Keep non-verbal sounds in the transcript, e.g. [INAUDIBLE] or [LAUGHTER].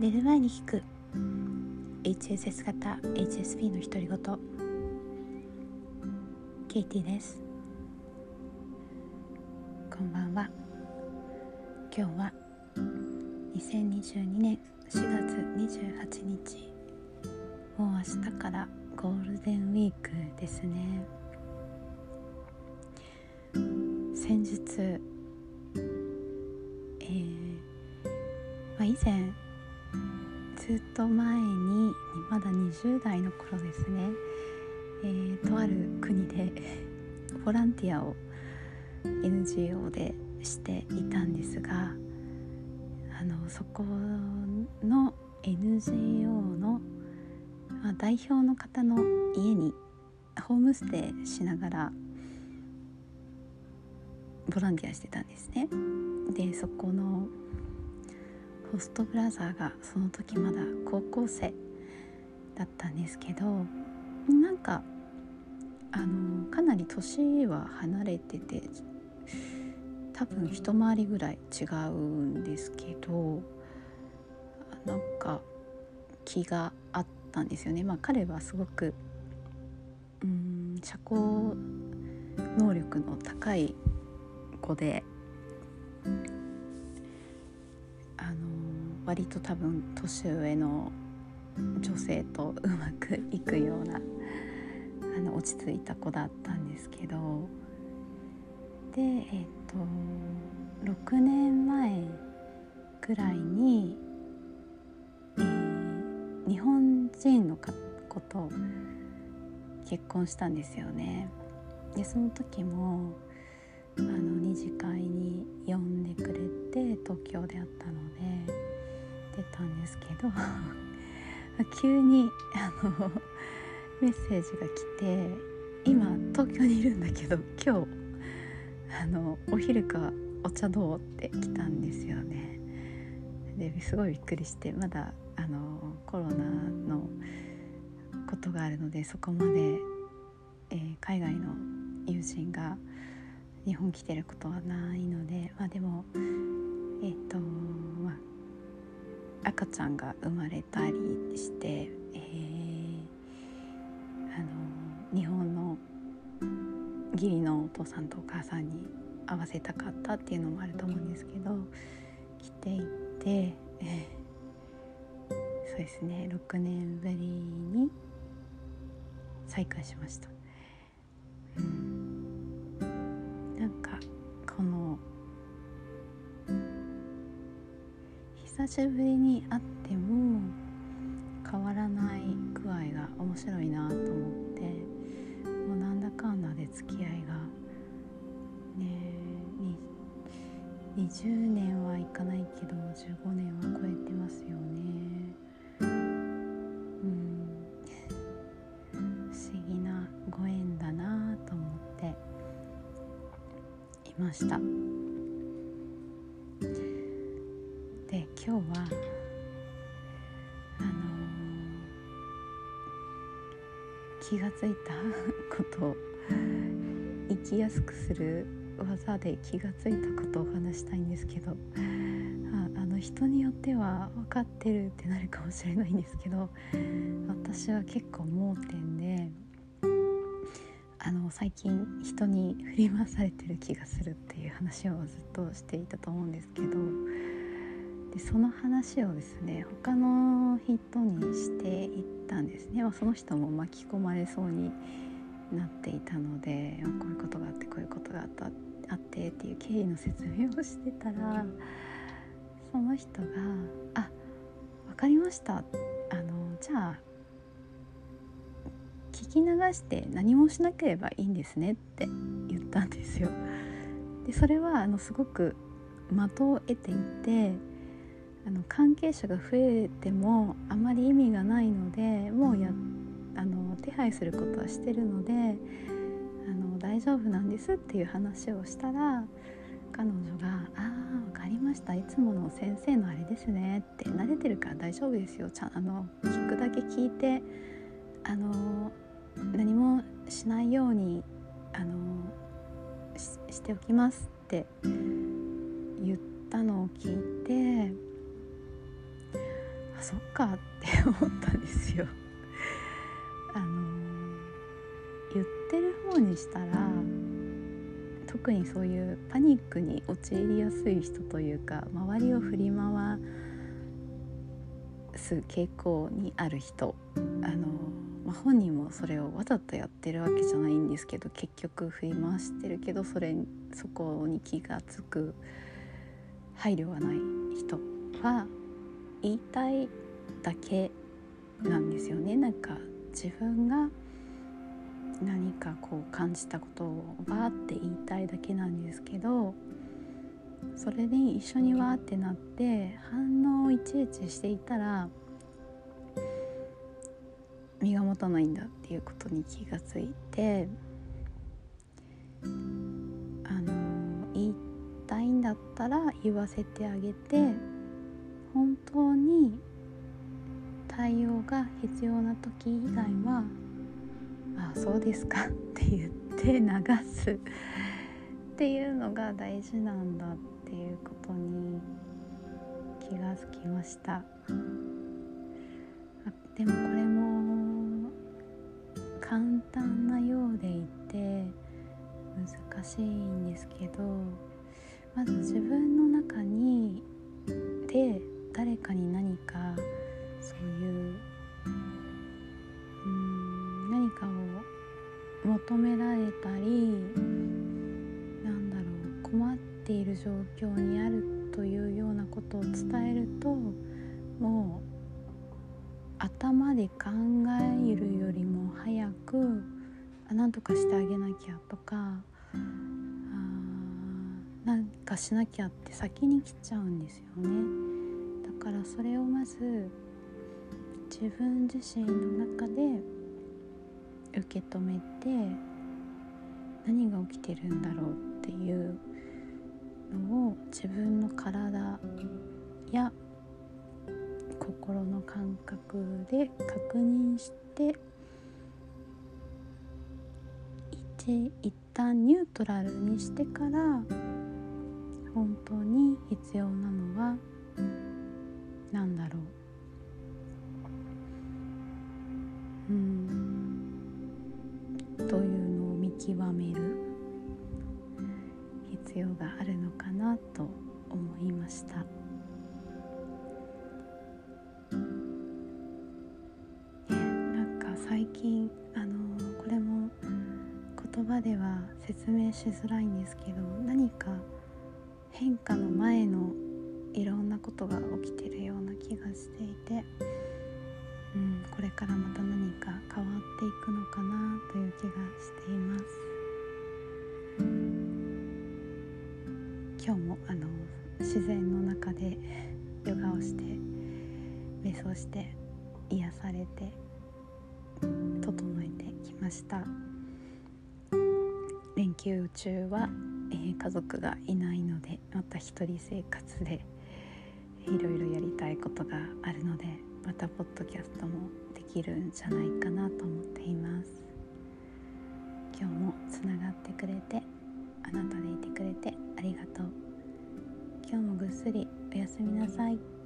寝る前に聞く。HSS 型 HSP の独り言。ケイティです。こんばんは。今日は2022年4月28日もう明日からゴールデンウィークですね。先日えーまあ、以前ずっと前にまだ20代の頃ですね、えー、とある国でボランティアを NGO でしていたんですがあのそこの NGO の、ま、代表の方の家にホームステイしながらボランティアしてたんですね。でそこのホストブラザーがその時まだ高校生だったんですけどなんかあのかなり年は離れてて多分一回りぐらい違うんですけどなんか気があったんですよね。まあ、彼はすごくうん社交能力の高い子で割と多分年上の女性とうまくいくようなあの落ち着いた子だったんですけどでえっ、と6年前ぐらいに、えー、日本人の子と結婚したんですよね。でその時もあの二次会に呼んでくれて東京で会ったのでてたんですけど [LAUGHS] 急にあの [LAUGHS] メッセージが来て「今東京にいるんだけど今日あのお昼かお茶どう?」って来たんですよね。ですごいびっくりしてまだあのコロナのことがあるのでそこまで、えー、海外の友人が日本来てることはないのでまあでもえっ、ー、とまあ赤ちゃんが生まれたりして、えー、あの日本の義理のお父さんとお母さんに会わせたかったっていうのもあると思うんですけど来ていて、えー、そうですね6年ぶりに再会しました。久しぶりに会っても変わらない具合が面白いなと思ってもうなんだかんだで付き合いがね20年はいかないけど15年は超えてますよねうん不思議なご縁だなと思っていました。はあの、気が付いた [LAUGHS] ことを生きやすくする技で気が付いたことを話したいんですけどああの人によっては分かってるってなるかもしれないんですけど私は結構盲点であの最近人に振り回されてる気がするっていう話をずっとしていたと思うんですけど。でその話をですね他の人にしていったんですね、まあ、その人も巻き込まれそうになっていたのでこういうことがあってこういうことがあったあってっていう経緯の説明をしてたらその人が「あ分かりました」あのじゃあ聞き流して何もしなければいいんですねって言ったんですよ。でそれはあのすごく的を得ていてあの関係者が増えてもあまり意味がないのでもうやあの手配することはしてるのであの大丈夫なんですっていう話をしたら彼女が「ああ分かりました。いつもの先生のあれですね」って慣れてるから大丈夫ですよ。ちゃあの聞くだけ聞いてあの何もしないようにあのしておきますって言ったのを聞いてそっかって思ったんですよ。あの言ってる方にしたら特にそういうパニックに陥りやすい人というか周りを振り回す傾向にある人あの、まあ、本人もそれをわざとやってるわけじゃないんですけど結局振り回してるけどそれそこに気が付く配慮がない人は言いたいだけなんですよね。なんか自分が何かこう感じたことをバーって言いたいだけなんですけどそれで一緒にわーってなって反応をいちいちしていたら身が持たないんだっていうことに気がついてあの言いたいんだったら言わせてあげて本当に対応が必要な時以外は「あそうですか」って言って流すっていうのが大事なんだっていうことに気がつきました。でもこれも簡単なようでいて難しいんですけどまず自分の中にで誰かに何かそういううん何かを求められたりなんだろう困っている状況にあるというようなことを伝えるともう頭で考えるよりも早くあ何とかしてあげなきゃとかあなんかしなきゃって先に来ちゃうんですよね。からそれをまず自分自身の中で受け止めて何が起きてるんだろうっていうのを自分の体や心の感覚で確認して一一旦ニュートラルにしてから本当に必要な最近あのこれも言葉では説明しづらいんですけど何か変化の前のいろんなことが起きてるような気がしていて、ました。連休中は、えー、家族がいないのでまた一人生活でいろいろやりたいことがあるのでまたポッドキャストもできるんじゃないかなと思っています。今日もつながってくれてあなたでいてくれてありがとう。今日もぐっすりおやすみなさい。